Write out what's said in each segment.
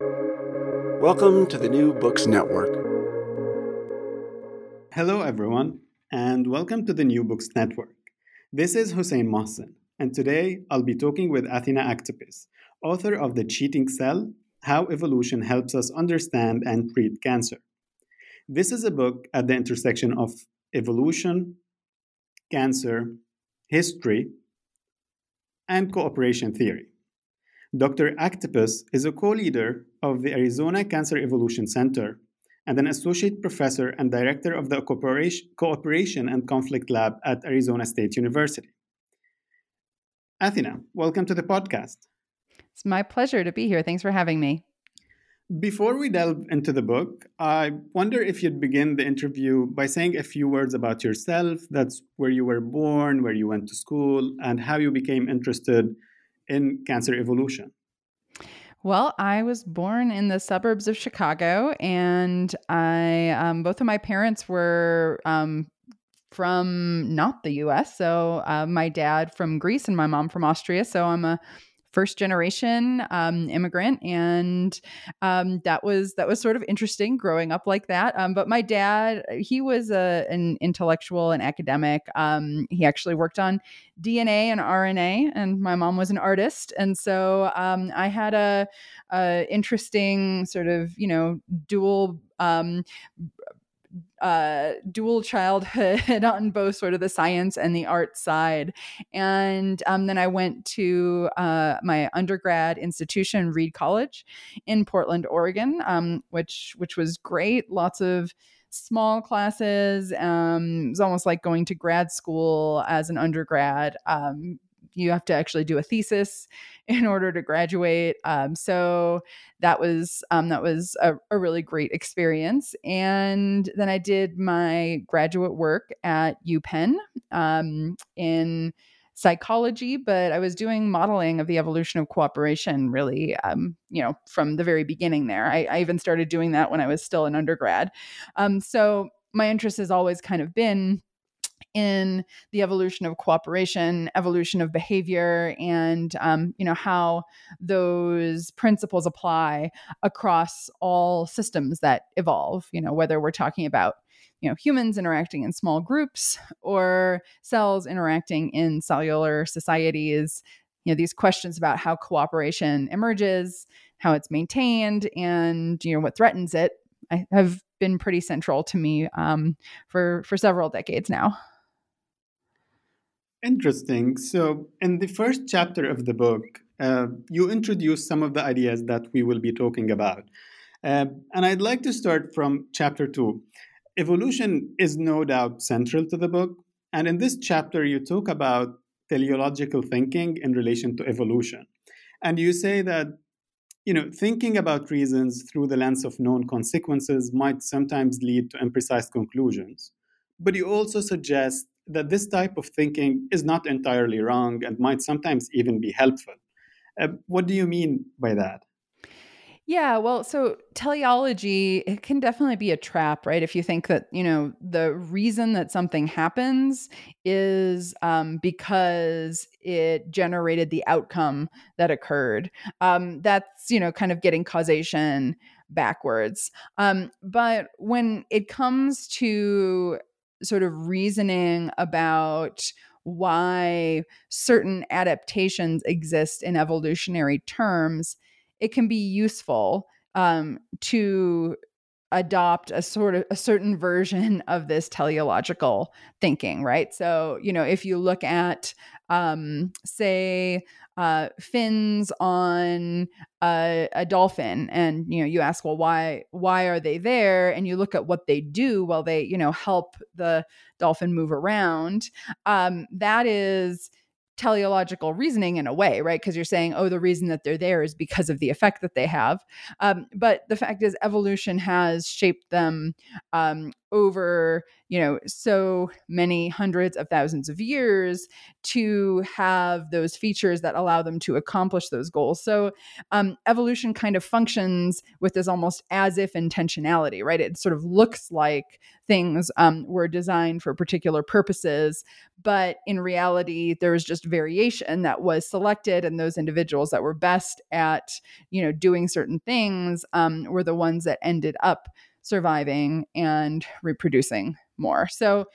Welcome to the New Books Network. Hello, everyone, and welcome to the New Books Network. This is Hussein Mohsen, and today I'll be talking with Athena Aktipis, author of The Cheating Cell How Evolution Helps Us Understand and Treat Cancer. This is a book at the intersection of evolution, cancer, history, and cooperation theory. Dr. Aktipis is a co leader of the Arizona Cancer Evolution Center and an associate professor and director of the Cooperation and Conflict Lab at Arizona State University. Athena, welcome to the podcast. It's my pleasure to be here. Thanks for having me. Before we delve into the book, I wonder if you'd begin the interview by saying a few words about yourself. That's where you were born, where you went to school, and how you became interested in cancer evolution? Well, I was born in the suburbs of Chicago, and I um, both of my parents were um, from not the U.S. So uh, my dad from Greece and my mom from Austria. So I'm a first generation um, immigrant, and um, that was that was sort of interesting growing up like that. Um, but my dad, he was a, an intellectual and academic. Um, he actually worked on DNA and RNA, and my mom was an artist, and so um, I had a, a, interesting sort of you know dual um, uh, dual childhood on both sort of the science and the art side. And um, then I went to uh, my undergrad institution, Reed College, in Portland, Oregon, um, which which was great. Lots of small classes. Um, it was almost like going to grad school as an undergrad. Um, you have to actually do a thesis in order to graduate. Um, so that was um, that was a, a, really great experience. And then I did my graduate work at UPenn um, in psychology, but I was doing modeling of the evolution of cooperation really, um, you know, from the very beginning there. I, I, even started doing that when I was still an undergrad. Um, so my interest has always kind of been in the evolution of cooperation, evolution of behavior, and um, you know how those principles apply across all systems that evolve. You know whether we're talking about you know humans interacting in small groups or cells interacting in cellular societies. You know these questions about how cooperation emerges, how it's maintained, and you know what threatens it. I have been pretty central to me um, for for several decades now. Interesting. So, in the first chapter of the book, uh, you introduce some of the ideas that we will be talking about. Uh, and I'd like to start from chapter two. Evolution is no doubt central to the book. And in this chapter, you talk about teleological thinking in relation to evolution. And you say that you know, thinking about reasons through the lens of known consequences might sometimes lead to imprecise conclusions. But you also suggest that this type of thinking is not entirely wrong and might sometimes even be helpful. Uh, what do you mean by that? Yeah, well, so teleology it can definitely be a trap, right? If you think that you know the reason that something happens is um, because it generated the outcome that occurred, um, that's you know kind of getting causation backwards. Um, but when it comes to sort of reasoning about why certain adaptations exist in evolutionary terms, it can be useful um, to adopt a sort of a certain version of this teleological thinking, right? So, you know, if you look at, um, say, uh, fins on a, a, dolphin and you know you ask well why why are they there and you look at what they do while they you know help the dolphin move around um, that is teleological reasoning in a way, right? Because you're saying, oh, the reason that they're there is because of the effect that they have. Um, but the fact is, evolution has shaped them um, over you know so many hundreds of thousands of years to have those features that allow them to accomplish those goals. So um, evolution kind of functions with this almost as if intentionality right? It sort of looks like things um, were designed for particular purposes but in reality there was just variation that was selected and those individuals that were best at you know doing certain things um, were the ones that ended up surviving and reproducing more. So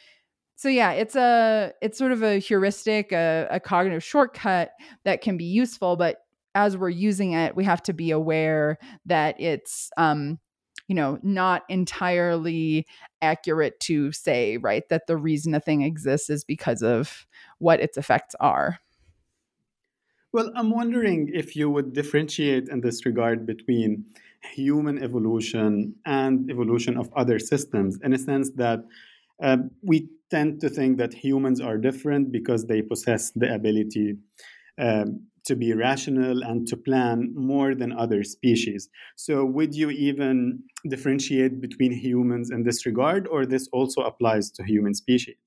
so yeah, it's a it's sort of a heuristic, a, a cognitive shortcut that can be useful, but as we're using it, we have to be aware that it's um, you know not entirely accurate to say right that the reason a thing exists is because of what its effects are well i'm wondering if you would differentiate in this regard between human evolution and evolution of other systems in a sense that uh, we tend to think that humans are different because they possess the ability um, to be rational and to plan more than other species. So, would you even differentiate between humans in this regard, or this also applies to human species?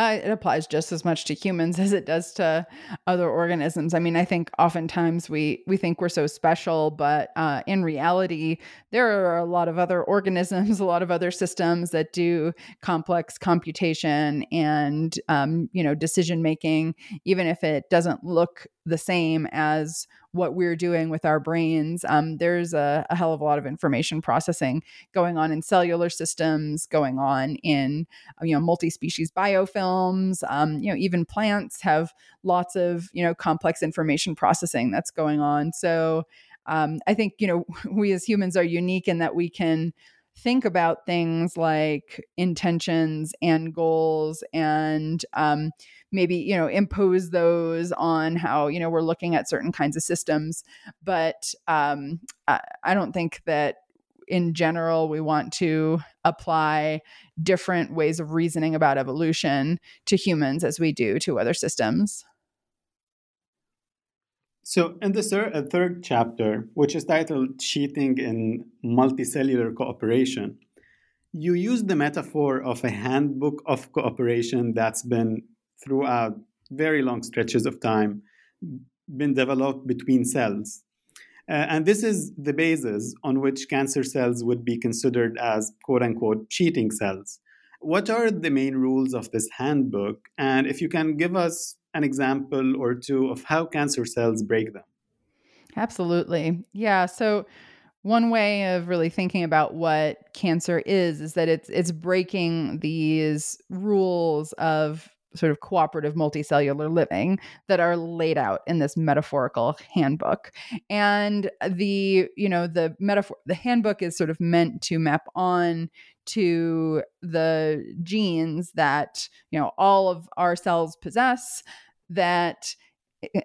Uh, it applies just as much to humans as it does to other organisms. I mean, I think oftentimes we we think we're so special, but uh, in reality, there are a lot of other organisms, a lot of other systems that do complex computation and um, you know decision making, even if it doesn't look the same as what we're doing with our brains. Um, there's a, a, hell of a lot of information processing going on in cellular systems, going on in uh, you know multi-species biofilms. Um, you know, even plants have lots of you know complex information processing that's going on. So um, I think you know we as humans are unique in that we can think about things like intentions and goals and um, maybe you know impose those on how you know we're looking at certain kinds of systems. But um, I, I don't think that in general we want to apply different ways of reasoning about evolution to humans as we do to other systems. So, in the thir- third chapter, which is titled Cheating in Multicellular Cooperation, you use the metaphor of a handbook of cooperation that's been throughout very long stretches of time been developed between cells. Uh, and this is the basis on which cancer cells would be considered as quote unquote cheating cells. What are the main rules of this handbook? And if you can give us an example or two of how cancer cells break them. Absolutely. Yeah. So, one way of really thinking about what cancer is is that it's it's breaking these rules of sort of cooperative multicellular living that are laid out in this metaphorical handbook. And the you know the metaphor the handbook is sort of meant to map on to the genes that you know all of our cells possess that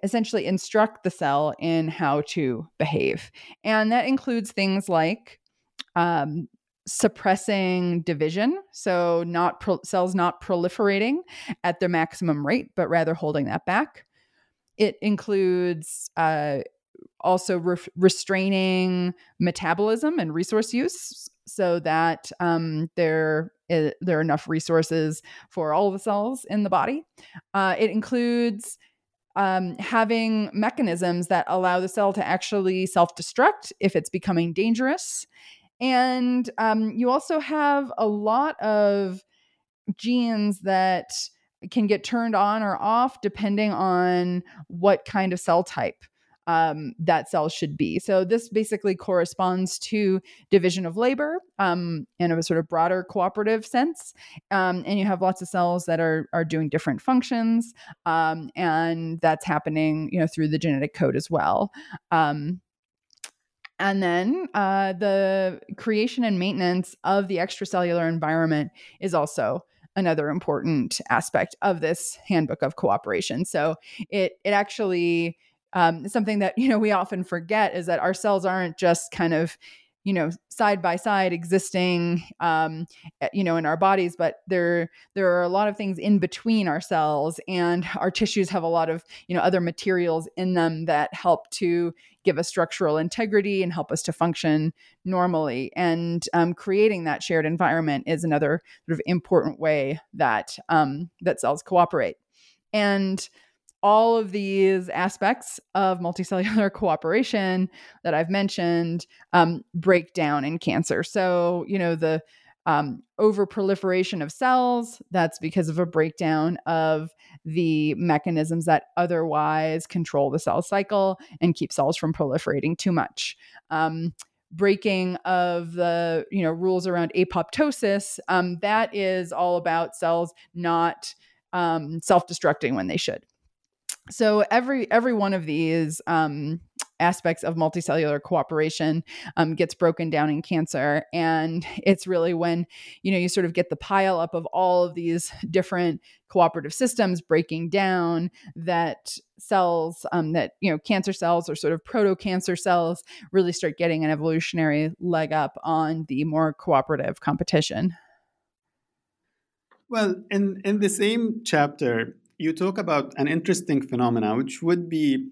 essentially instruct the cell in how to behave. And that includes things like um, suppressing division so not pro- cells not proliferating at their maximum rate but rather holding that back it includes uh, also re- restraining metabolism and resource use so that um, there is, there are enough resources for all the cells in the body. Uh, it includes um, having mechanisms that allow the cell to actually self destruct if it's becoming dangerous. And um, you also have a lot of genes that can get turned on or off depending on what kind of cell type um, that cell should be. So this basically corresponds to division of labor um, in a sort of broader cooperative sense. Um, and you have lots of cells that are are doing different functions, um, and that's happening, you know, through the genetic code as well. Um, and then uh, the creation and maintenance of the extracellular environment is also another important aspect of this handbook of cooperation. So it it actually um, something that you know we often forget is that our cells aren't just kind of you know side by side existing um, eh, you know in our bodies but there there are a lot of things in between our cells and our tissues have a lot of you know other materials in them that help to give us structural integrity and help us to function normally and um, creating that shared environment is another sort of important way that um, that cells cooperate and all of these aspects of multicellular cooperation that I've mentioned um, break down in cancer. So, you know, the um, overproliferation of cells, that's because of a breakdown of the mechanisms that otherwise control the cell cycle and keep cells from proliferating too much. Um, breaking of the you know rules around apoptosis um, that is all about cells not um, self-destructing when they should so every every one of these um, aspects of multicellular cooperation um, gets broken down in cancer. And it's really when you know you sort of get the pile up of all of these different cooperative systems breaking down that cells um, that you know cancer cells or sort of proto-cancer cells really start getting an evolutionary leg up on the more cooperative competition. Well in in the same chapter you talk about an interesting phenomena which would be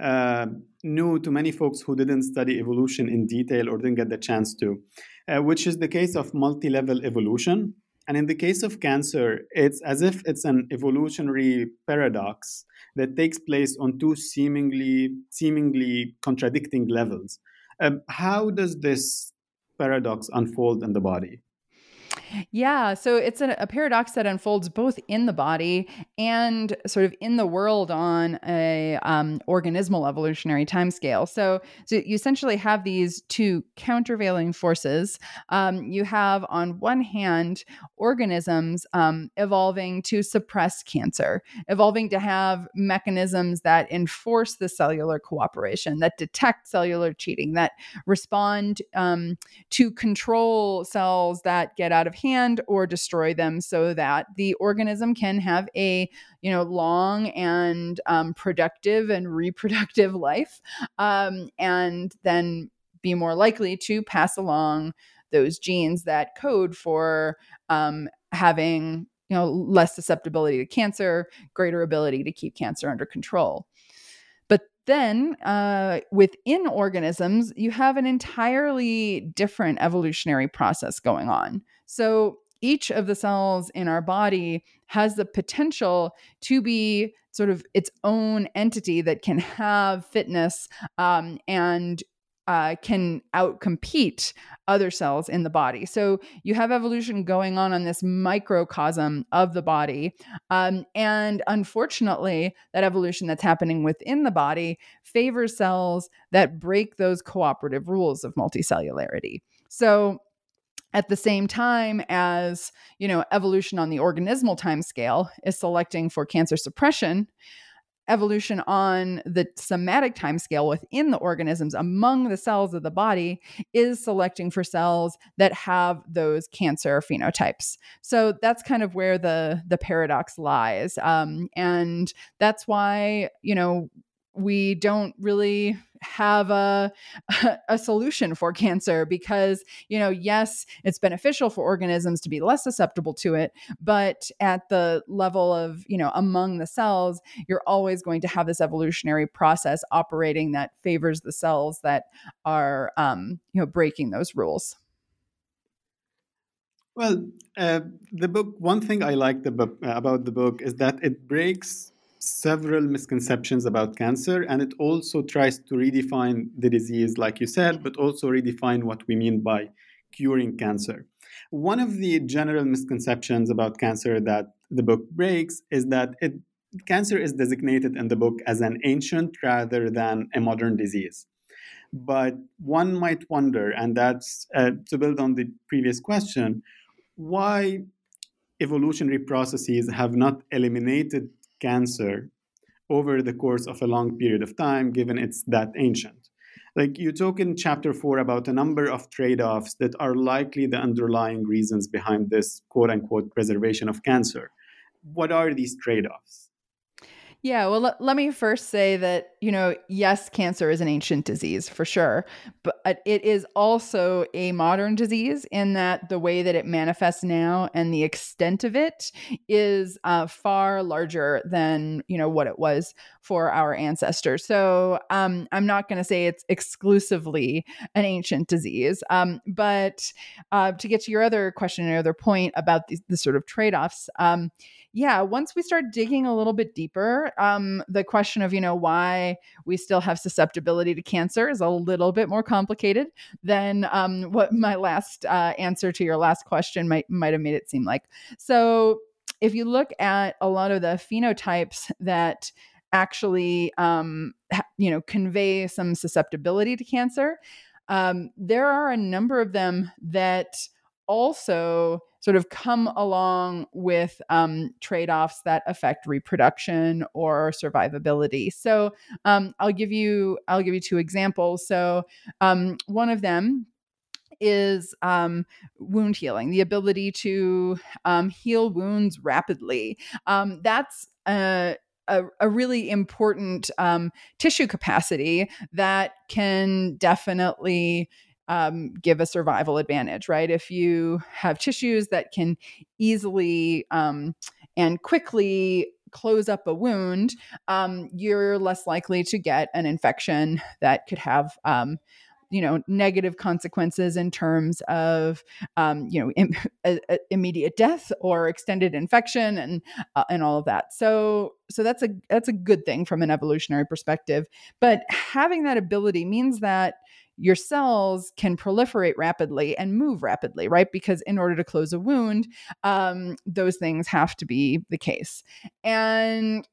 uh, new to many folks who didn't study evolution in detail or didn't get the chance to, uh, which is the case of multi level evolution. And in the case of cancer, it's as if it's an evolutionary paradox that takes place on two seemingly seemingly contradicting levels. Um, how does this paradox unfold in the body? Yeah, so it's a, a, paradox that unfolds both in the body and sort of in the world on a um, organismal evolutionary timescale. So, so you essentially have these two countervailing forces. Um, you have, on one hand, organisms um, evolving to suppress cancer, evolving to have mechanisms that enforce the cellular cooperation, that detect cellular cheating, that respond um, to control cells that get out of hand or destroy them so that the organism can have a you know long and um, productive and reproductive life um, and then be more likely to pass along those genes that code for um, having you know less susceptibility to cancer greater ability to keep cancer under control But then, uh, within organisms, you have an entirely different evolutionary process going on. So, each of the cells in our body has the potential to be sort of its own entity that can have fitness um, and uh, can outcompete other cells in the body. So you have evolution going on on this microcosm of the body. Um, and unfortunately, that evolution that's happening within the body favors cells that break those cooperative rules of multicellularity. So at the same time as you know evolution on the organismal time scale is selecting for cancer suppression evolution on the somatic time scale within the organisms among the cells of the body is selecting for cells that have those cancer phenotypes. So that's kind of where the the paradox lies. Um, and that's why you know we don't really have a a solution for cancer because you know yes it's beneficial for organisms to be less susceptible to it but at the level of you know among the cells you're always going to have this evolutionary process operating that favors the cells that are um, you know breaking those rules. Well uh, the book one thing i like the book, uh, about the book is that it breaks several misconceptions about cancer and it also tries to redefine the disease like you said but also redefine what we mean by curing cancer. One of the general misconceptions about cancer that the book breaks is that it, cancer is designated in the book as an ancient rather than a modern disease. But one might wonder and that's uh, to build on the previous question why evolutionary processes have not eliminated cancer over the course of a long period of time, given it's that ancient. Like you talk in chapter four about a number of trade offs that are likely the underlying reasons behind this quote unquote preservation of cancer. What are these trade offs? Yeah, well, let, let me first say that you know, yes, cancer is an ancient disease for sure, but it is also a modern disease in that the way that it manifests now and the extent of it is uh, far larger than you know what it was for our ancestors. So um, I'm not going to say it's exclusively an ancient disease, um, but uh, to get to your other question, or other point about the, the sort of trade offs. Um, yeah, once we start digging a little bit deeper, um, the question of, you know, why we still have susceptibility to cancer is a little bit more complicated than um, what my last uh, answer to your last question might might have made it seem like. So, if you look at a lot of the phenotypes that actually, um, you know, convey some susceptibility to cancer, um, there are a number of them that also sort of come along with um, trade offs that affect reproduction or survivability. So um, I'll give you I'll give you two examples. So um, one of them is um, wound healing, the ability to um, heal wounds rapidly. Um, that's a, a, a, really important um, tissue capacity that can definitely um, give a survival advantage, right? If you have tissues that can easily um, and quickly close up a wound, um, you're less likely to get an infection that could have um, you know negative consequences in terms of um, you know Im- a, a immediate death or extended infection and uh, and all of that so so that's a that's a good thing from an evolutionary perspective but having that ability means that your cells can proliferate rapidly and move rapidly, right? Because in order to close a wound, um, those things have to be the case. And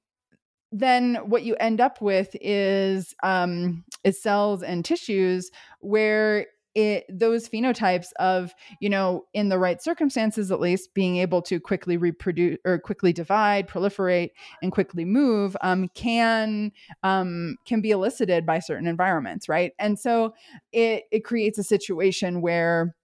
then what you end up with is um, is cells and tissues where it those phenotypes of you know in the right circumstances at least being able to quickly reproduce or quickly divide proliferate and quickly move um, can um, can be elicited by certain environments right? And so it it creates a situation where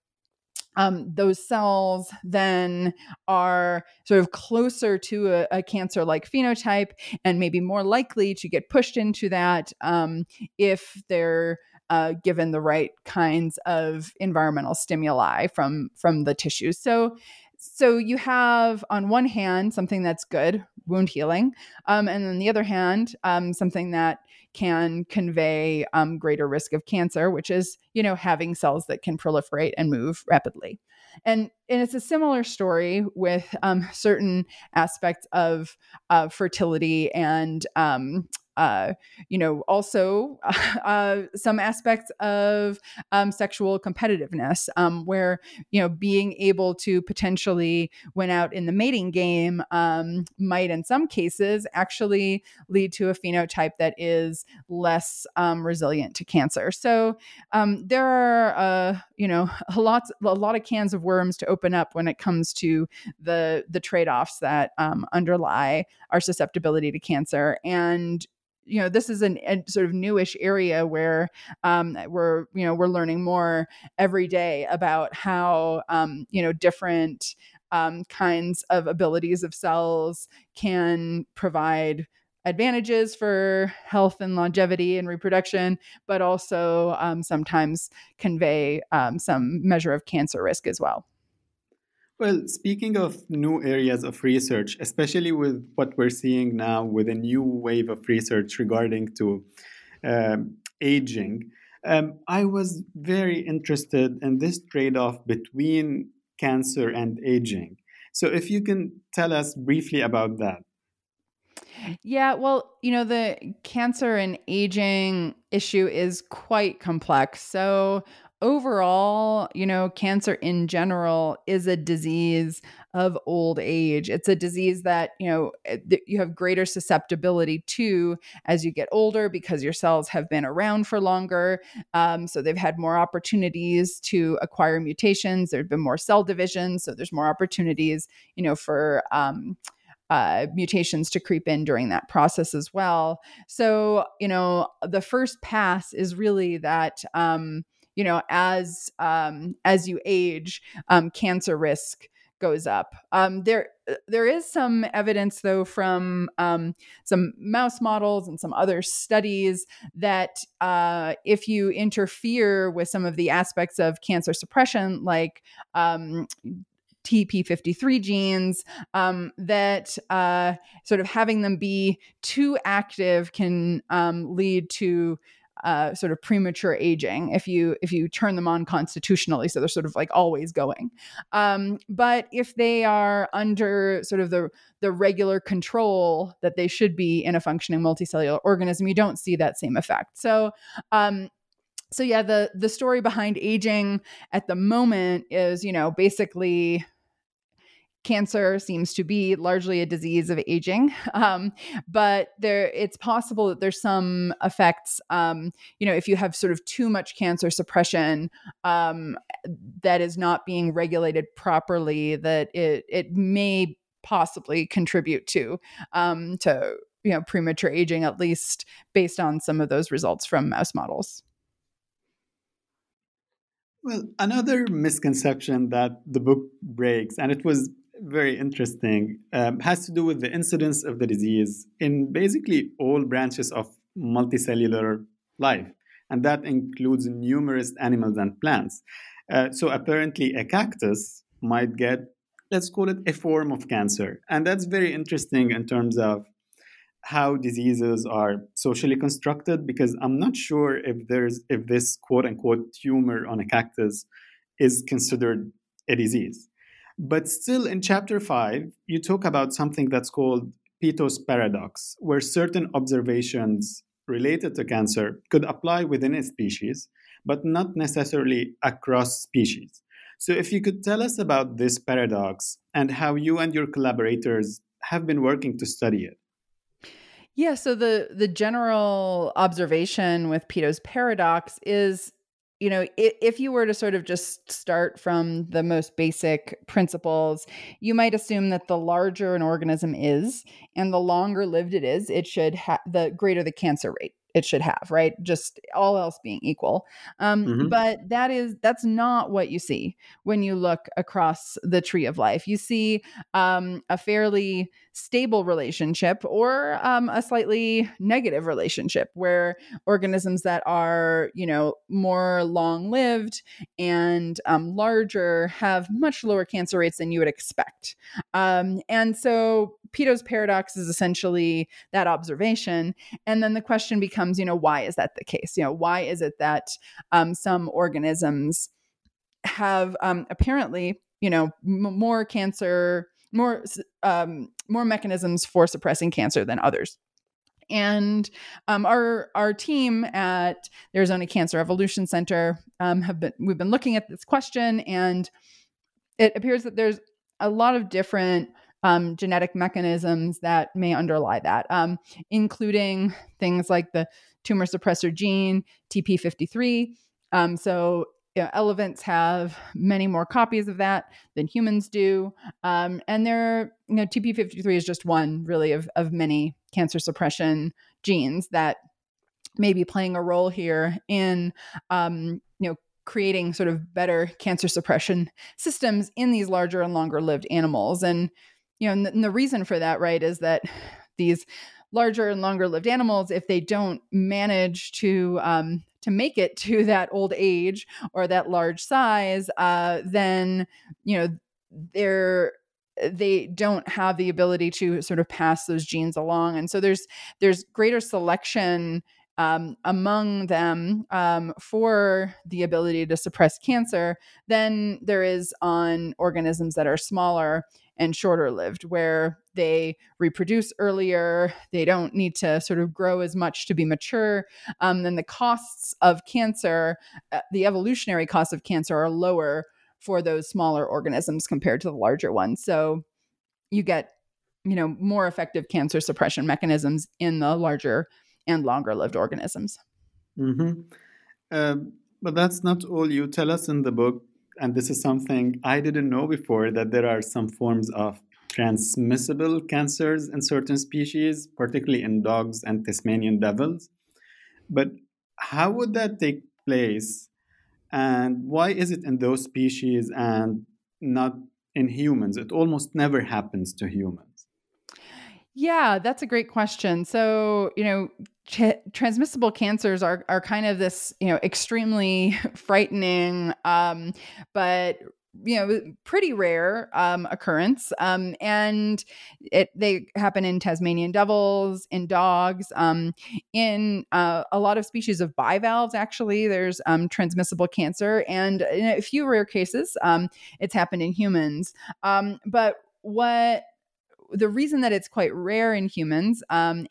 um, those cells then are sort of closer to a, a cancer like phenotype and maybe more likely to get pushed into that um, if they're uh, given the right kinds of environmental stimuli from from the tissues. So so you have on one hand something that's good wound healing um, and on the other hand um, something that can convey um, greater risk of cancer which is you know having cells that can proliferate and move rapidly and and it's a similar story with um, certain aspects of uh, fertility and um, uh, you know, also uh, some aspects of um, sexual competitiveness, um, where you know being able to potentially win out in the mating game um, might, in some cases, actually lead to a phenotype that is less um, resilient to cancer. So um, there are, uh, you know, a lot, a lot of cans of worms to open up when it comes to the the trade offs that um, underlie our susceptibility to cancer and you know this is an, a sort of newish area where um, we're you know we're learning more every day about how um, you know different um, kinds of abilities of cells can provide advantages for health and longevity and reproduction, but also um, sometimes convey um, some measure of cancer risk as well. Well, speaking of new areas of research, especially with what we're seeing now with a new wave of research regarding to um, aging, um, I was very interested in this trade-off between cancer and aging. So, if you can tell us briefly about that. Yeah, well, you know, the cancer and aging issue is quite complex. So, overall, you know, cancer in general is a disease of old age. It's a disease that, you know, eh, you have greater susceptibility to as you get older because your cells have been around for longer. Um, so they've had more opportunities to acquire mutations. There have been more cell divisions. So there's more opportunities, you know, for, um, uh, mutations to creep in during that process as well. So, you know, the first pass is really that um, you know as um, as you age um, cancer risk goes up. Um, there, there is some evidence, though, from um, some mouse models and some other studies that uh, if you interfere with some of the aspects of cancer suppression, like um, TP53 genes, um, that uh, sort of having them be too active can um, lead to uh, sort of premature aging if you if you turn them on constitutionally so they're sort of like always going. Um, but if they are under sort of the the regular control that they should be in a functioning multicellular organism you don't see that same effect. So um, so yeah the the story behind aging at the moment is you know basically cancer seems to be largely a disease of aging um, but there it's possible that there's some effects um, you know if you have sort of too much cancer suppression um, that is not being regulated properly that it it may possibly contribute to um, to you know premature aging at least based on some of those results from mouse models. Well, another misconception that the book breaks, and it was very interesting, um, has to do with the incidence of the disease in basically all branches of multicellular life, and that includes numerous animals and plants. Uh, so apparently, a cactus might get, let's call it a form of cancer, and that's very interesting in terms of how diseases are socially constructed because i'm not sure if there's if this quote unquote tumor on a cactus is considered a disease but still, in chapter five, you talk about something that's called Peto's paradox, where certain observations related to cancer could apply within a species, but not necessarily across species. So, if you could tell us about this paradox and how you and your collaborators have been working to study it. Yeah, so the the general observation with Peto's paradox is you know, if, if you were to sort of just start from the most basic principles, you might assume that the larger an organism is and the longer lived it is, it should have the greater the cancer rate it should have right? Just all else being equal. Um, mm-hmm. but that is that's not what you see when you look across the tree of life. You see um, a fairly stable relationship or um, a slightly negative relationship where organisms that are you know more long lived and um, larger have much lower cancer rates than you would expect. Um, and so Peto's paradox is essentially that observation and then the question becomes you know why is that the case you know why is it that um, some organisms have um, apparently you know m- more cancer more um, more mechanisms for suppressing cancer than others. And um, our our team at the Arizona Cancer Evolution Center um, have been we've been looking at this question, and it appears that there's a lot of different um, genetic mechanisms that may underlie that, um, including things like the tumor suppressor gene TP53. Um, so you know, elephants have many more copies of that than humans do. Um, and they're, you know, TP53 is just one really of, of many cancer suppression genes that may be playing a role here in, um, you know, creating sort of better cancer suppression systems in these larger and longer lived animals. And, you know, and the, and the reason for that, right, is that these larger and longer lived animals, if they don't manage to um, to make it to that old age or that large size, uh, then you know they're they don't have the ability to sort of pass those genes along, and so there's there's greater selection um, among them um, for the ability to suppress cancer than there is on organisms that are smaller and shorter lived, where they reproduce earlier, they don't need to sort of grow as much to be mature. Um, then the costs of cancer, uh, the evolutionary costs of cancer are lower for those smaller organisms compared to the larger ones. So you get, you know, more effective cancer suppression mechanisms in the larger and longer lived organisms. Mm-hmm. Uh, but that's not all you tell us in the book and this is something I didn't know before that there are some forms of transmissible cancers in certain species, particularly in dogs and Tasmanian devils. But how would that take place? And why is it in those species and not in humans? It almost never happens to humans. Yeah, that's a great question. So, you know, ch- transmissible cancers are are kind of this, you know, extremely frightening um, but you know pretty rare um, occurrence. Um, and it they happen in tasmanian devils in dogs um, in uh, a lot of species of bivalves actually. There's um, transmissible cancer and in a few rare cases um, it's happened in humans. Um, but what the reason that it's quite rare in humans um,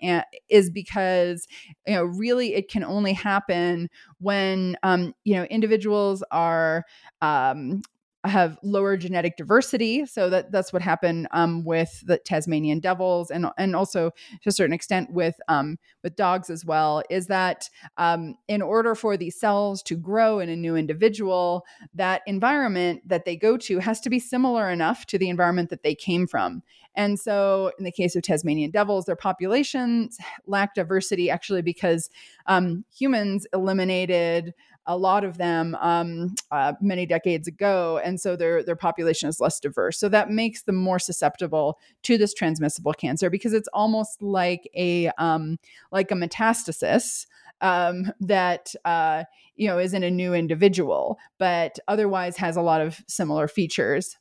is because you know really it can only happen when um, you know individuals are um, have lower genetic diversity. So that that's what happened um, with the Tasmanian devils, and and also to a certain extent with um, with dogs as well. Is that um, in order for these cells to grow in a new individual, that environment that they go to has to be similar enough to the environment that they came from. And so, in the case of Tasmanian devils, their populations lack diversity actually because um, humans eliminated a lot of them um, uh, many decades ago, and so their their population is less diverse. So that makes them more susceptible to this transmissible cancer because it's almost like a um, like a metastasis um, that uh, you know is in a new individual, but otherwise has a lot of similar features.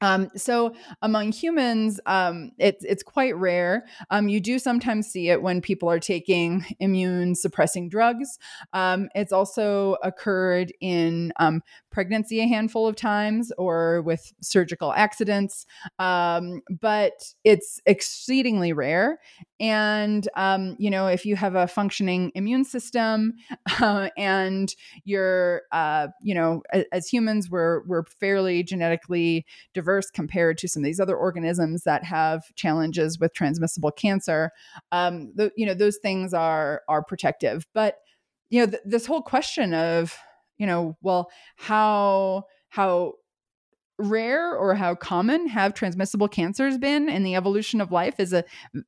Um, so among humans, um, it's it's quite rare. Um, you do sometimes see it when people are taking immune suppressing drugs. Um, it's also occurred in um, pregnancy a handful of times or with surgical accidents, um, but it's exceedingly rare. And you know, if you have a functioning immune system uh, and you're, uh, you know, as, as humans, we're we're fairly genetically diverse diverse compared to some of these other organisms that have challenges with transmissible cancer. Um, the, you know, those things are are protective. But you know, th- this whole question of you know, well, how how rare or how common have transmissible cancers been in the evolution of life is a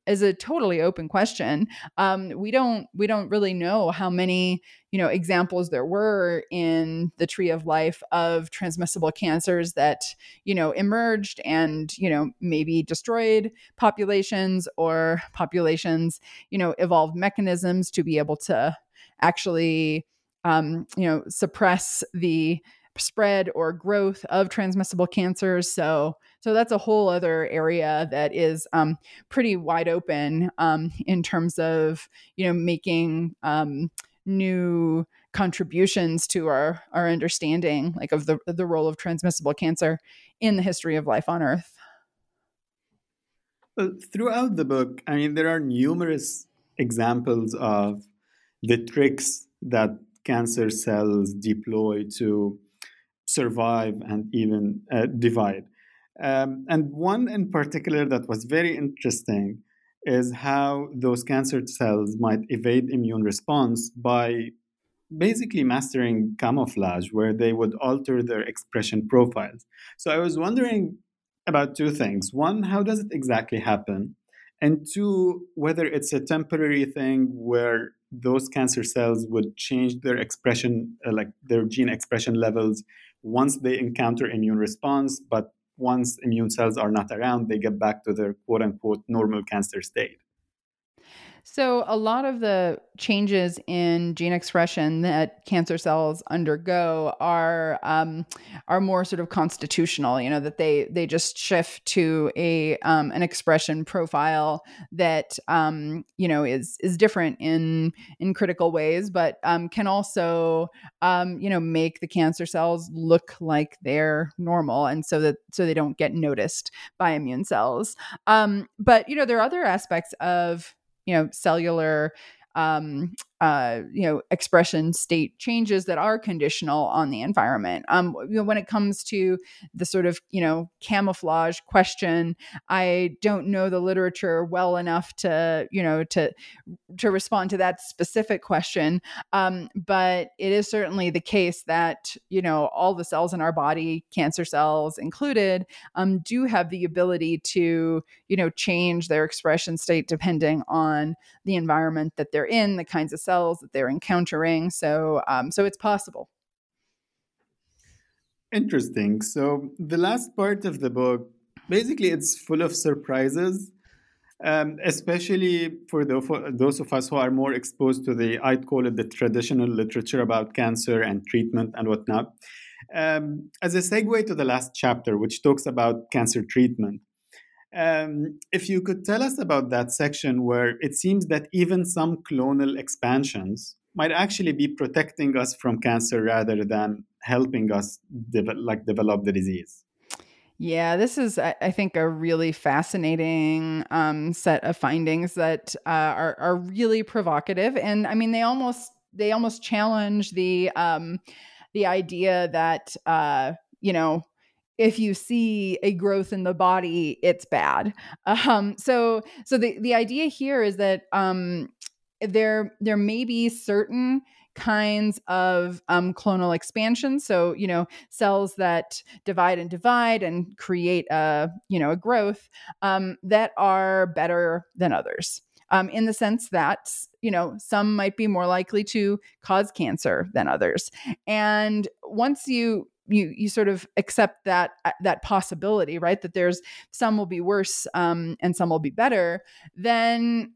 is a totally open question. Um, we don't we don't really know how many you know examples there were in the tree of life of transmissible cancers that you know emerged and you know maybe destroyed populations or populations you know evolved mechanisms to be able to actually um, you know suppress the spread or growth of transmissible cancers. So, so that's a whole other area that is um, pretty wide open um, in terms of you know making um, new contributions to our our understanding, like of the the role of transmissible cancer in the history of life on Earth. Well, throughout the book, I mean, there are numerous examples of the tricks that cancer cells deploy to survive and even uh, divide. Um, and one in particular that was very interesting is how those cancer cells might evade immune response by basically mastering camouflage, where they would alter their expression profiles. So I was wondering about two things. One, how does it exactly happen? And two, whether it's a temporary thing where those cancer cells would change their expression, uh, like their gene expression levels, once they encounter immune response, but once immune cells are not around, they get back to their quote unquote normal cancer state. So, a lot of the changes in gene expression that cancer cells undergo are um, are more sort of constitutional. You know that they they just shift to a um, an expression profile that um, you know is is different in in critical ways, but um, can also um, you know make the cancer cells look like they're normal, and so that so they don't get noticed by immune cells. Um, but you know there are other aspects of you know cellular um, uh, you know expression state changes that are conditional on the environment. Um, you know, when it comes to the sort of you know camouflage question, I don't know the literature well enough to you know to to respond to that specific question. Um, but it is certainly the case that you know all the cells in our body, cancer cells included, um, do have the ability to you know change their expression state depending on the environment that they're in, the kinds of cells. Cells that they're encountering. So, um, so it's possible. interesting. So the last part of the book, basically, it's full of surprises. Um, especially for, the, for, those of us who are more exposed to the, I'd call it the traditional literature about cancer and treatment and whatnot. Um, as a segue to the last chapter, which talks about cancer treatment, um, if you could tell us about that section where it seems that even some clonal expansions might actually be protecting us from cancer rather than helping us de- like develop the disease. Yeah, this is, I think, a really fascinating um, set of findings that uh, are are really provocative, and I mean, they almost they almost challenge the um, the idea that uh, you know if you see a growth in the body, it's bad. Um, so so the the idea here is that um, there there may be certain kinds of um, clonal expansion so you know cells that divide and divide and create a you know a growth um, that are better than others um, in the sense that you know some might be more likely to cause cancer than others and once you you you sort of accept that uh, that possibility right? That there's some will be worse um, and some will be better then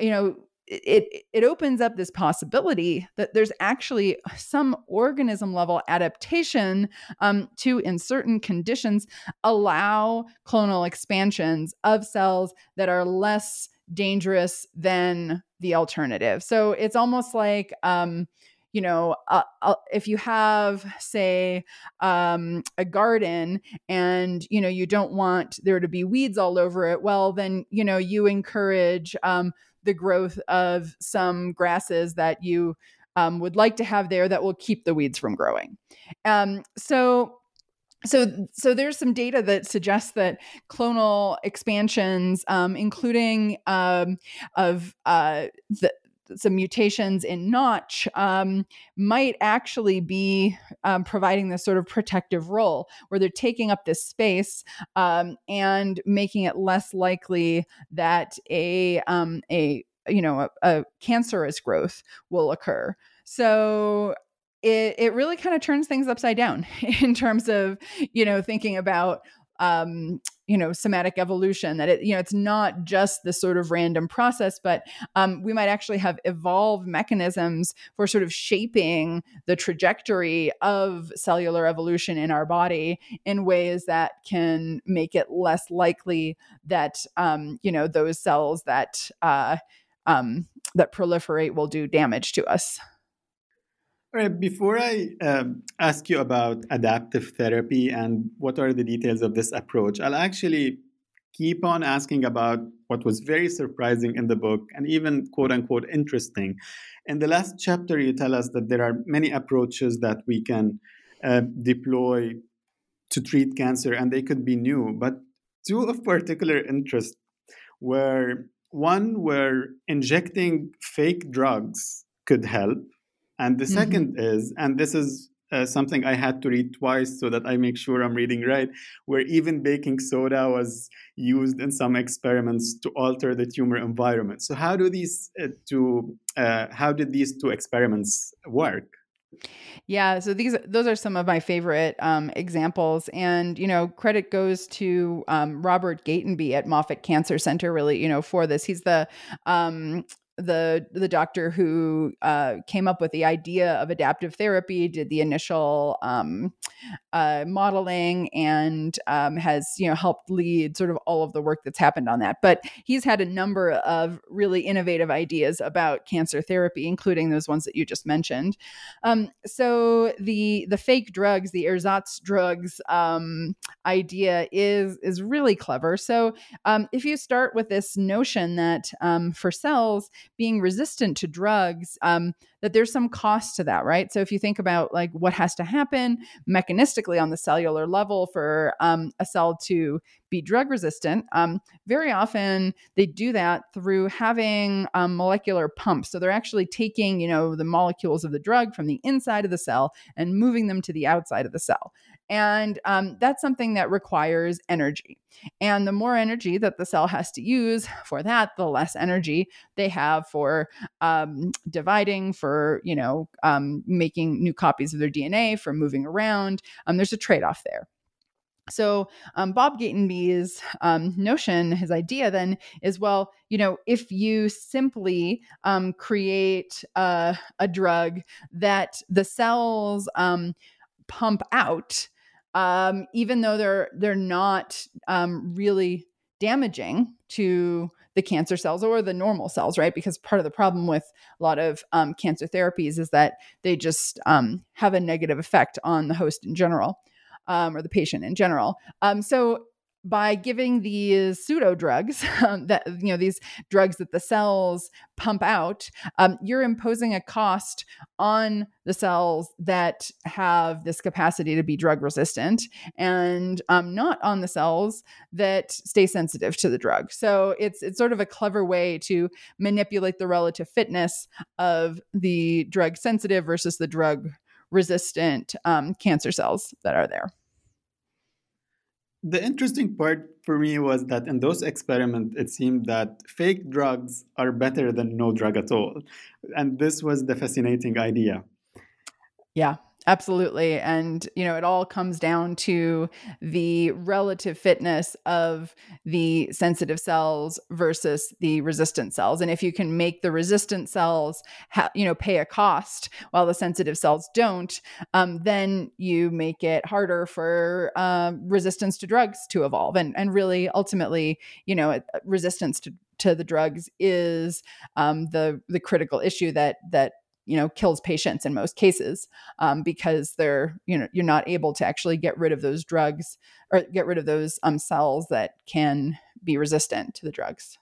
you know it it opens up this possibility that there's actually some organism level adaptation um, to in certain conditions allow clonal expansions of cells that are less dangerous than the alternative. So it's almost like um, you know, uh, uh, if you have, say, um, a garden and, you know, you don't want there to be weeds all over it, well, then, you know, you encourage um, the growth of some grasses that you um, would like to have there that will keep the weeds from growing. Um, so, so so there's some data that suggests that clonal expansions um, including um, of uh, the some mutations in notch um, might actually be um, providing this sort of protective role where they're taking up this space um, and making it less likely that a um, a you know a, a cancerous growth will occur. So it, it really kind of turns things upside down in terms of you know thinking about um, you know somatic evolution that it you know it's not just this sort of random process but um, we might actually have evolved mechanisms for sort of shaping the trajectory of cellular evolution in our body in ways that can make it less likely that um, you know those cells that uh, um, that proliferate will do damage to us all right, before I um, ask you about adaptive therapy and what are the details of this approach, I'll actually keep on asking about what was very surprising in the book and even quote unquote interesting. In the last chapter, you tell us that there are many approaches that we can uh, deploy to treat cancer and they could be new, but two of particular interest were one where injecting fake drugs could help and the 2nd mm-hmm. is, and this is uh, something I had to read twice so that I make sure I'm reading right, where even baking soda was used in some experiments to alter the tumor environment. So how do these uh, two, uh, how did these two experiments work? Yeah, so these those are some of my favorite um, examples, and you know, credit goes to um, Robert Gatenby at Moffitt Cancer Center, really, you know, for this. He's the um, the the doctor who uh, came up with the idea of adaptive therapy did the initial um, uh, modeling and um, has you know helped lead sort of all of the work that's happened on that. But he's had a number of really innovative ideas about cancer therapy, including those ones that you just mentioned. Um, so the the fake drugs, the ersatz drugs um, idea is is really clever. So um, if you start with this notion that um, for cells being resistant to drugs um, that there's some cost to that right? So if you think about like what has to happen mechanistically on the cellular level for um, a cell to be drug resistant um, very often they do that through having um, molecular pumps. So they're actually taking you know the molecules of the drug from the inside of the cell and moving them to the outside of the cell and um, that's something that requires energy. And the more energy that the cell has to use for that, the less energy they have for um, dividing, for you know um, making new copies of their dna for moving around um, there's a trade-off there so um, bob gatenby's um, notion his idea then is well you know if you simply um, create a, a, drug that the cells um, pump out um, even though they're they're not um, really damaging to the cancer cells or the normal cells, right? Because part of the problem with a lot of um, cancer therapies is that they just um, have a negative effect on the host in general um, or the patient in general. Um, so by giving these pseudo drugs um, that you know these drugs that the cells pump out um, you're imposing a cost on the cells that have this capacity to be drug resistant and um, not on the cells that stay sensitive to the drug. So it's it's sort of a clever way to manipulate the relative fitness of the drug sensitive versus the drug resistant um, cancer cells that are there the interesting part for me was that in those experiments, it seemed that fake drugs are better than no drug at all. And this was the fascinating idea. Yeah, Absolutely. And, you know, it all comes down to the relative fitness of the sensitive cells versus the resistant cells. And if you can make the resistant cells, ha- you know, pay a cost while the sensitive cells don't, um, then you make it harder for uh, resistance to drugs to evolve. And, and really, ultimately, you know, resistance to, to the drugs is um, the the critical issue that that you know kills patients in most cases um, because they're you know you're not able to actually get rid of those drugs or get rid of those um, cells that can be resistant to the drugs.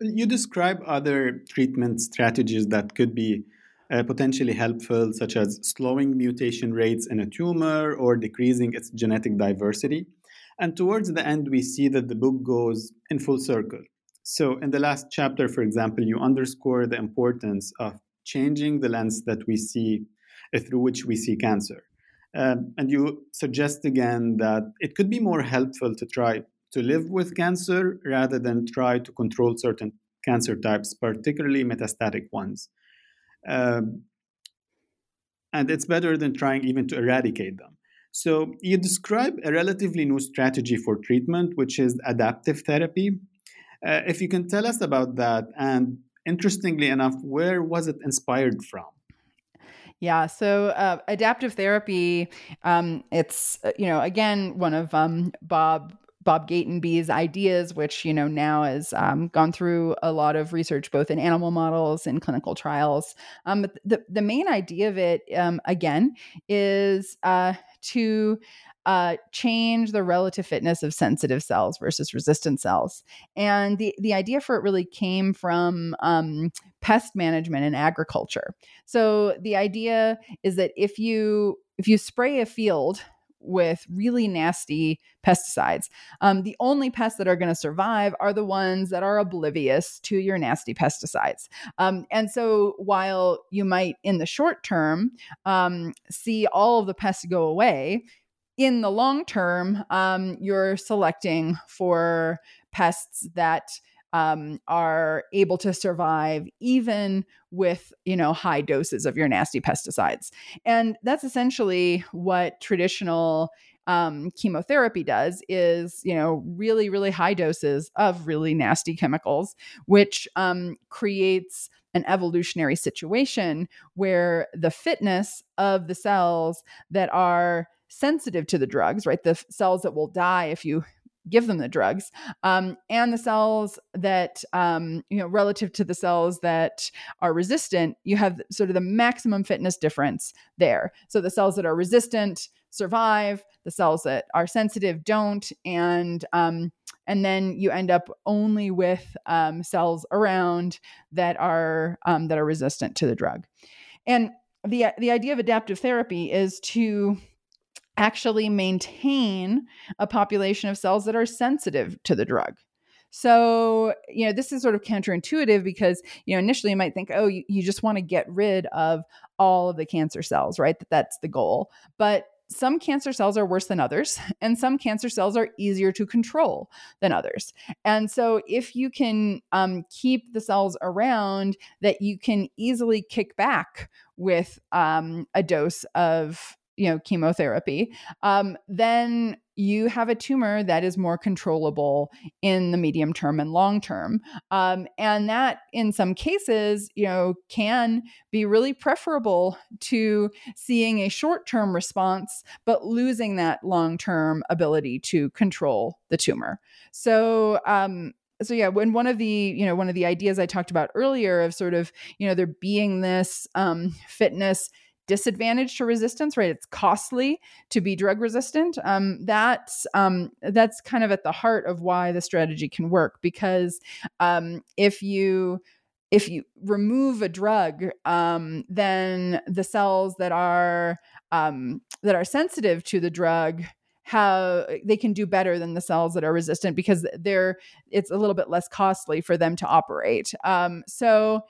You describe other treatment strategies that could be uh, potentially helpful such as slowing mutation rates in a tumor or decreasing its genetic diversity. And towards the end we see that the book goes in full circle. So in the last chapter for example you underscore the importance of changing the lens that we see uh, through which we see cancer. Um, and you suggest again that it could be more helpful to try to live with cancer rather than try to control certain cancer types, particularly metastatic ones. Um, and it's better than trying even to eradicate them. So, you describe a relatively new strategy for treatment, which is adaptive therapy. Uh, if you can tell us about that and interestingly enough, where was it inspired from? Yeah, so uh, adaptive therapy, um, it's uh, you know again one of um, Bob Bob Gatenby's ideas, which you know now has um, gone through a lot of research, both in animal models and clinical trials. Um, but the the main idea of it, um, again, is uh, to uh, change the relative fitness of sensitive cells versus resistant cells. And the, the idea for it really came from um, pest management in agriculture. So the idea is that if you if you spray a field with really nasty pesticides. Um, the only pests that are going to survive are the ones that are oblivious to your nasty pesticides. Um, and so, while you might in the short term um, see all of the pests go away, in the long term, um, you're selecting for pests that um, are able to survive even with you know high doses of your nasty pesticides and that's essentially what traditional um, chemotherapy does is you know really really high doses of really nasty chemicals which um, creates an evolutionary situation where the fitness of the cells that are sensitive to the drugs, right? The cells that will die if you give them the drugs, um, and the cells that, um, you know, relative to the cells that are resistant, you have sort of the maximum fitness difference there. So the cells that are resistant survive, the cells that are sensitive don't, and um, and then you end up only with um, cells around that are um, that are resistant to the drug. And the the idea of adaptive therapy is to actually maintain a population of cells that are sensitive to the drug. So, you know, this is sort of counterintuitive because, you know, initially you might think, oh, you, you just want to get rid of all of the cancer cells, right? That that's the goal. But some cancer cells are worse than others, and some cancer cells are easier to control than others. And so, if you can um, keep the cells around that you can easily kick back with um, a dose of you know chemotherapy um, then you have a tumor that is more controllable in the medium term and long term um, and that in some cases you know can be really preferable to seeing a short term response but losing that long term ability to control the tumor. So um, so yeah when one of the you know one of the ideas i talked about earlier of sort of you know there being this um, fitness disadvantage to resistance, right? It's costly to be drug resistant. Um, that's um, that's kind of at the heart of why the strategy can work because um, if you if you remove a drug, um, then the cells that are um, that are sensitive to the drug how they can do better than the cells that are resistant because they're it's a little bit less costly for them to operate. Um, so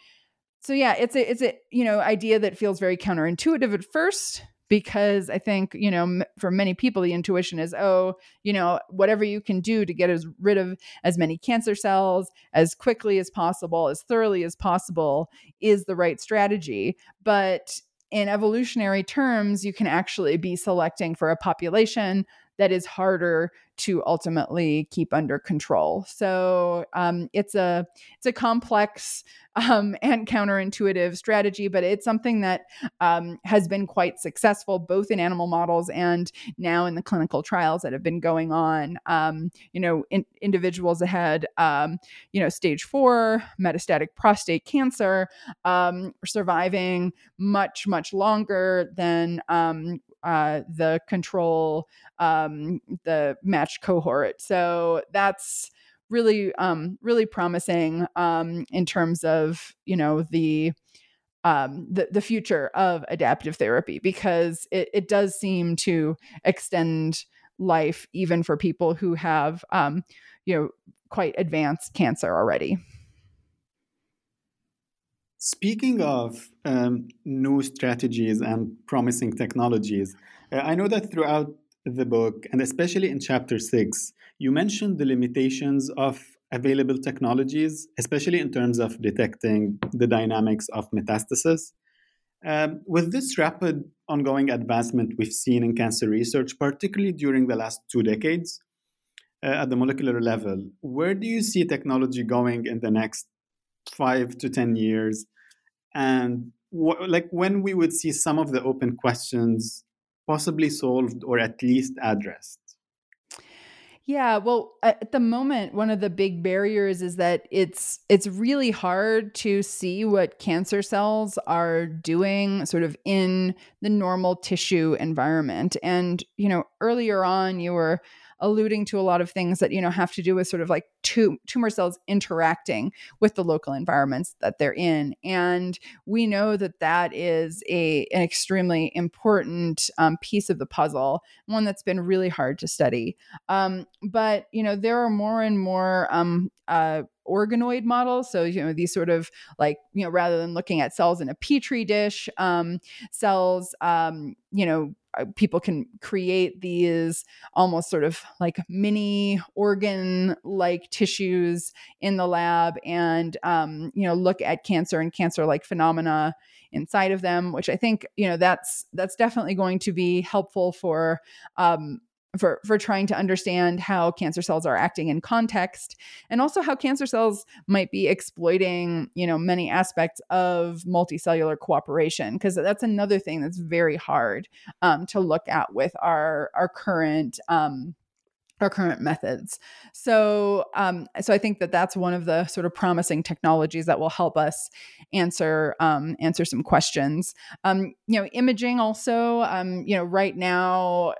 so yeah, it's a it's a you know idea that feels very counterintuitive at first because I think you know m- for many people the intuition is oh you know whatever you can do to get as rid of as many cancer cells as quickly as possible as thoroughly as possible is the right strategy, but in evolutionary terms, you can actually be selecting for a population that is harder to ultimately keep under control. So um, it's a it's a complex um, and counterintuitive strategy, but it's something that um, has been quite successful both in animal models and now in the clinical trials that have been going on. Um, you know, in, individuals that had um, you know stage four metastatic prostate cancer um, surviving much much longer than uh, the control, um, the matched cohort. So that's really, um, really promising um, in terms of you know the um, the, the future of adaptive therapy because it, it does seem to extend life even for people who have um, you know quite advanced cancer already. Speaking of um, new strategies and promising technologies, uh, I know that throughout the book, and especially in chapter six, you mentioned the limitations of available technologies, especially in terms of detecting the dynamics of metastasis. Um, with this rapid ongoing advancement we've seen in cancer research, particularly during the last two decades uh, at the molecular level, where do you see technology going in the next five to 10 years? And wh- like when we would see some of the open questions possibly solved or at least addressed? Yeah, well, at the moment one of the big barriers is that it's it's really hard to see what cancer cells are doing sort of in the normal tissue environment. And you know, earlier on you were alluding to a lot of things that you know have to do with sort of like tum- tumor cells interacting with the local environments that they're in. And we know that that is a an extremely important um, piece of the puzzle one that's been really hard to study. Um, but you know there are more and more um, uh, organoid models so you know these sort of like you know rather than looking at cells in a petri dish um, cells um, you know uh, people can create these almost sort of like mini organ like tissues in the lab and um, you know look at cancer and cancer like phenomena inside of them which i think you know that's that's definitely going to be helpful for um, for for trying to understand how cancer cells are acting in context and also how cancer cells might be exploiting you know many aspects of multicellular cooperation because that's another thing that's very hard um, to look at with our our current um, our current methods. So, um, so I think that that's one of the sort of promising technologies that will help us answer um, answer some questions. Um, you know, imaging also. Um, you know, right now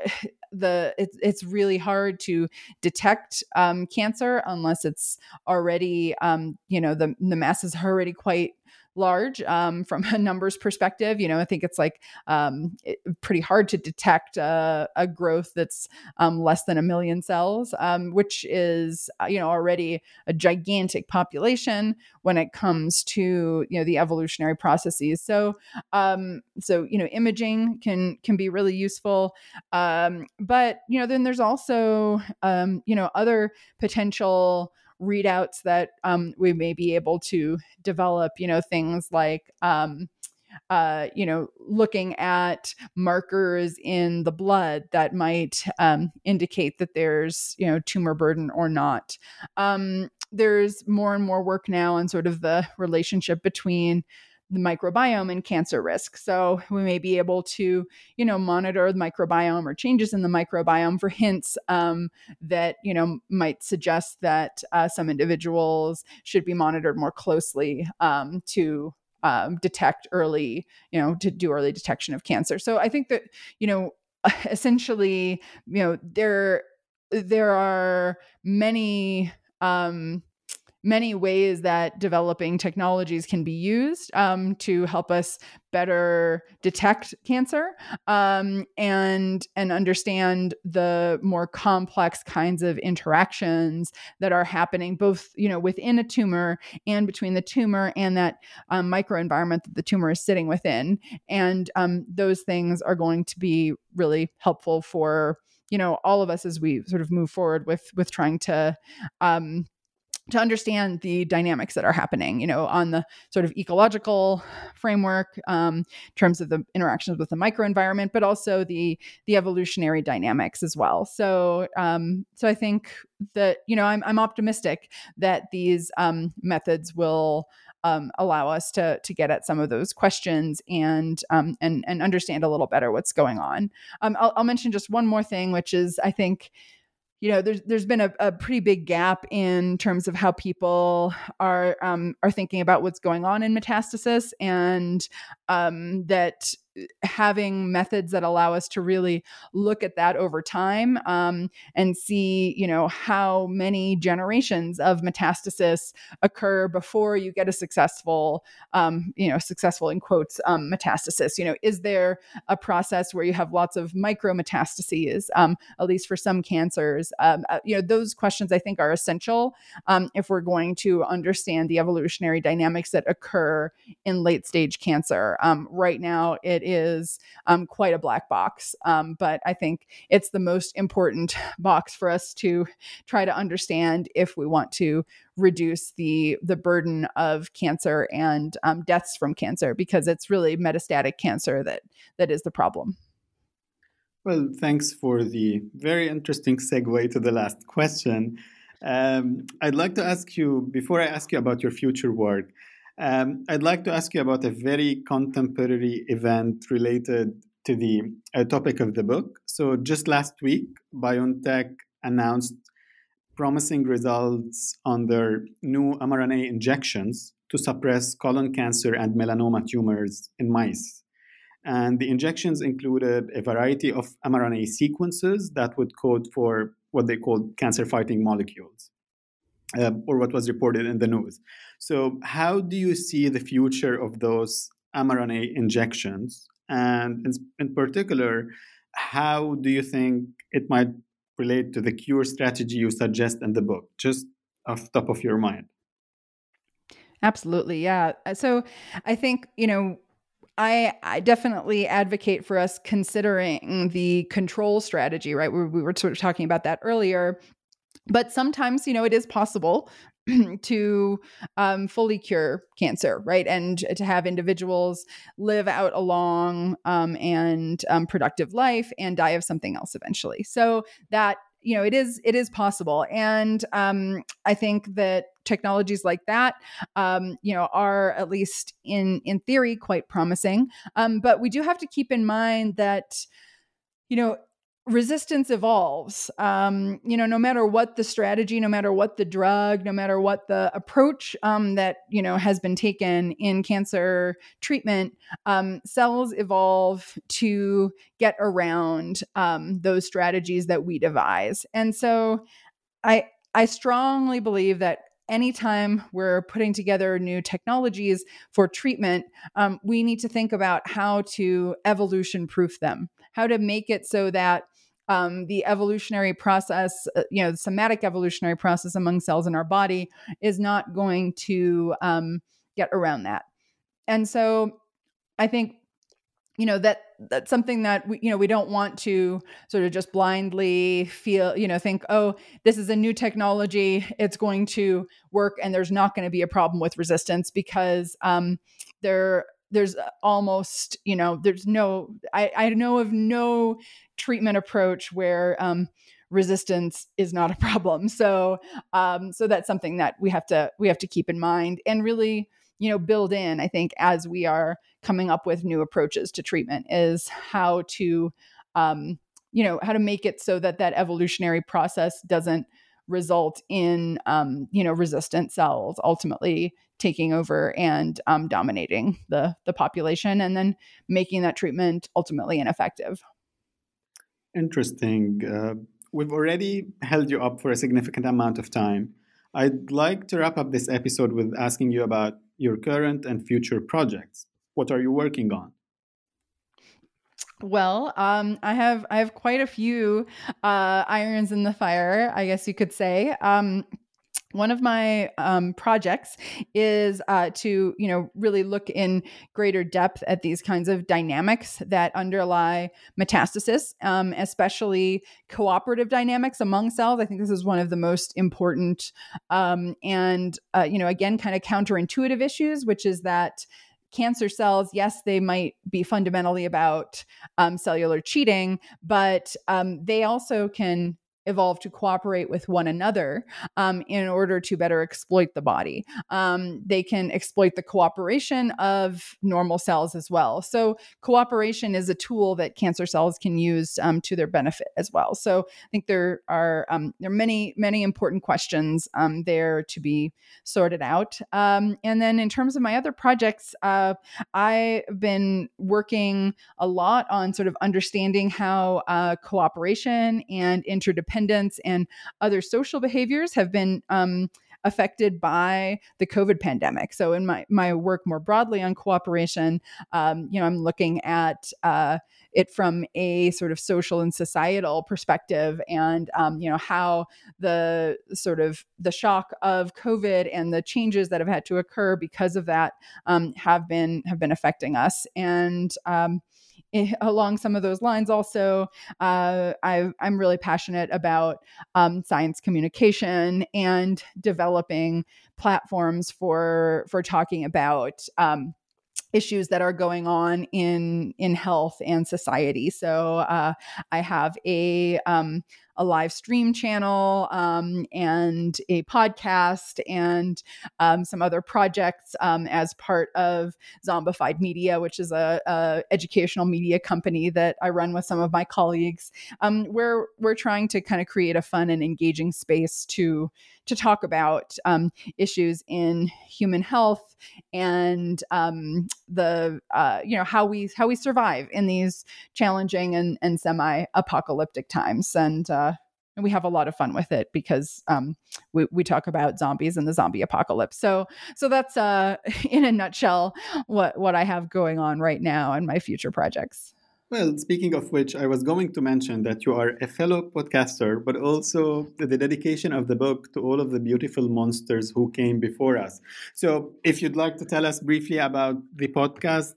the it's it's really hard to detect um, cancer unless it's already um, you know the the masses are already quite large um, from a numbers perspective. You know, I think it's like um, it, pretty hard to detect a, a growth that's um, less than a million cells, um, which is uh, you know already a gigantic population when it comes to you know the evolutionary processes. So um, so you know imaging can can be really useful, um, but you know then there's also you know other potential readouts that um, we may be able to develop, you know, things like, um, uh, you know, looking at markers in the blood that might um, indicate that there's, you know, tumor burden or not. Um, there's more and more work now on sort of the relationship between the microbiome and cancer risk. So we may be able to, you know, monitor the microbiome or changes in the microbiome for hints um, that, you know, might suggest that uh, some individuals should be monitored more closely um, to um, detect early, you know, to do early detection of cancer. So I think that, you know, essentially, you know, there there are many um, many ways that developing technologies can be used um, to help us better detect cancer um, and and understand the more complex kinds of interactions that are happening both you know within a tumor and between the tumor and that um, microenvironment that the tumor is sitting within. And um, those things are going to be really helpful for you know all of us as we sort of move forward with with trying to um, to understand the dynamics that are happening, you know, on the sort of ecological framework, um, in terms of the interactions with the microenvironment, but also the the evolutionary dynamics as well. So, um, so I think that you know, I'm I'm optimistic that these um, methods will um, allow us to to get at some of those questions and um, and and understand a little better what's going on. Um, I'll, I'll mention just one more thing, which is I think you know there's there's been a, a pretty big gap in terms of how people are um, are thinking about what's going on in metastasis and um, that having methods that allow us to really look at that over time um, and see you know how many generations of metastasis occur before you get a successful um, you know successful in quotes um, metastasis. You know is there a process where you have lots of micro metastases um, at least for some cancers? Um, uh, you know those questions i think are essential um, if we're going to understand the evolutionary dynamics that occur in late stage cancer. Right now it is um, quite a black box. Um, but I think it's the most important box for us to try to understand if we want to reduce the the burden of cancer and um, deaths from cancer, because it's really metastatic cancer that that is the problem. Well, thanks for the very interesting segue to the last question. Um, I'd like to ask you, before I ask you about your future work, um, I'd like to ask you about a very contemporary event related to the uh, topic of the book. So, just last week, BioNTech announced promising results on their new mRNA injections to suppress colon cancer and melanoma tumors in mice. And the injections included a variety of mRNA sequences that would code for what they called cancer fighting molecules uh, or what was reported in the news. So, how do you see the future of those mRNA injections? And in, in particular, how do you think it might relate to the cure strategy you suggest in the book, just off top of your mind? Absolutely, yeah. Uh, so, I think you know I, I, definitely advocate for us considering the control strategy, right? We, we, were sort of talking about that earlier but sometimes you know it is possible to um, fully cure cancer right? And to have individuals live out a long um, and um, productive life and die of something else eventually. So that you know it is it is possible. And um, i think that technologies like that um, you know are at least in in theory quite promising. Um, but we do have to keep in mind that you know resistance evolves. Um, you know no matter what the strategy no matter what the drug no matter what the approach um, that you know has been taken in cancer treatment um, cells evolve to get around um, those strategies that we devise. And so i i strongly believe that anytime we're putting together new technologies for treatment, um, we need to think about how to evolution proof them, how to make it so that um, the evolutionary process, uh, you know, the somatic evolutionary process among cells in our body is not going to um, get around that. And so I think you know that that's something that we you know we don't want to sort of just blindly feel you know think oh this is a new technology it's going to work and there's not going to be a problem with resistance because um there there's almost you know there's no i i know of no treatment approach where um resistance is not a problem. So um so that's something that we have to we have to keep in mind and really you know build in i think as we are coming up with new approaches to treatment is how to um, you know how to make it so that that evolutionary process doesn't result in um, you know resistant cells ultimately taking over and um, dominating the the population and then making that treatment ultimately ineffective interesting uh, we've already held you up for a significant amount of time i'd like to wrap up this episode with asking you about your current and future projects what are you working on? Well, um, I have I have quite a few uh, irons in the fire, I guess you could say. Um, one of my um, projects is uh, to you know really look in greater depth at these kinds of dynamics that underlie metastasis um, especially cooperative dynamics among cells. I think this is one of the most important um, and uh, you know again kind of counterintuitive issues which is that cancer cells, yes, they might be fundamentally about um, cellular cheating, but um, they also can evolve to cooperate with one another um, in order to better exploit the body. Um, they can exploit the cooperation of normal cells as well. So, cooperation is a tool that cancer cells can use um, to their benefit as well. So, I think there are um, there are many many important questions um, there to be sorted out. Um, and then, in terms of my other projects, uh, I've been working a lot on sort of understanding how uh, cooperation and interdependence independence and other social behaviors have been um, affected by the COVID pandemic. So, in my my work more broadly on cooperation, um, you know, I'm looking at uh, it from a sort of social and societal perspective, and um, you know how the sort of the shock of COVID and the changes that have had to occur because of that um, have been have been affecting us, and um, along some of those lines also uh, i am really passionate about um, science communication and developing platforms for for talking about um, issues that are going on in in health and society. So uh, I have a um, a live stream channel um, and a podcast and um, some other projects um, as part of Zombified Media, which is a, a, educational media company that I run with some of my colleagues. Um, where we're trying to kind of create a fun and engaging space to to talk about um, issues in human health and um, the uh, you know how we how we survive in these challenging and, and semi apocalyptic times and uh, and we have a lot of fun with it because um, we, we talk about zombies and the zombie apocalypse. So so that's uh, in a nutshell what what I have going on right now and my future projects. Well, speaking of which, I was going to mention that you are a fellow podcaster, but also the dedication of the book to all of the beautiful monsters who came before us. So, if you'd like to tell us briefly about the podcast,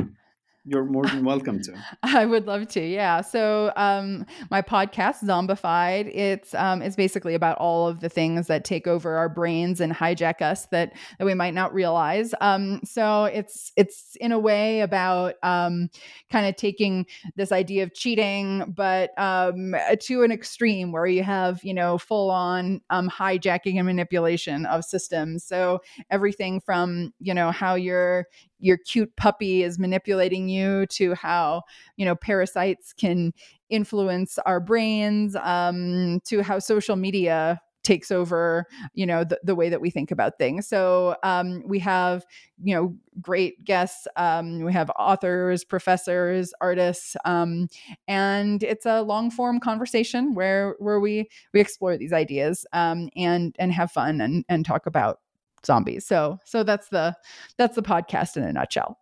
you're more than welcome to. I would love to. Yeah. So um, my podcast, Zombified, it's um, it's basically about all of the things that take over our brains and hijack us that that we might not realize. Um, so it's it's in a way about um, kind of taking this idea of cheating, but um, to an extreme where you have you know full on um, hijacking and manipulation of systems. So everything from you know how you're your cute puppy is manipulating you to how you know parasites can influence our brains um, to how social media takes over you know the, the way that we think about things. So um, we have you know great guests um, we have authors professors artists um, and it's a long form conversation where where we we explore these ideas um, and and have fun and and talk about zombies. So so that's the that's the podcast in a nutshell.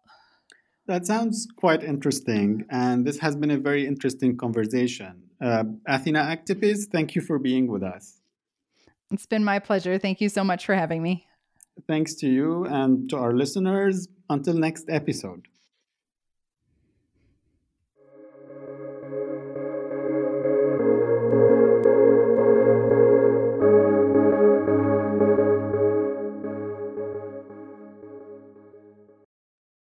That sounds quite interesting, and this has been a very interesting conversation. Uh, Athena Aktipis, thank you for being with us. It's been my pleasure. Thank you so much for having me. Thanks to you and to our listeners. Until next episode.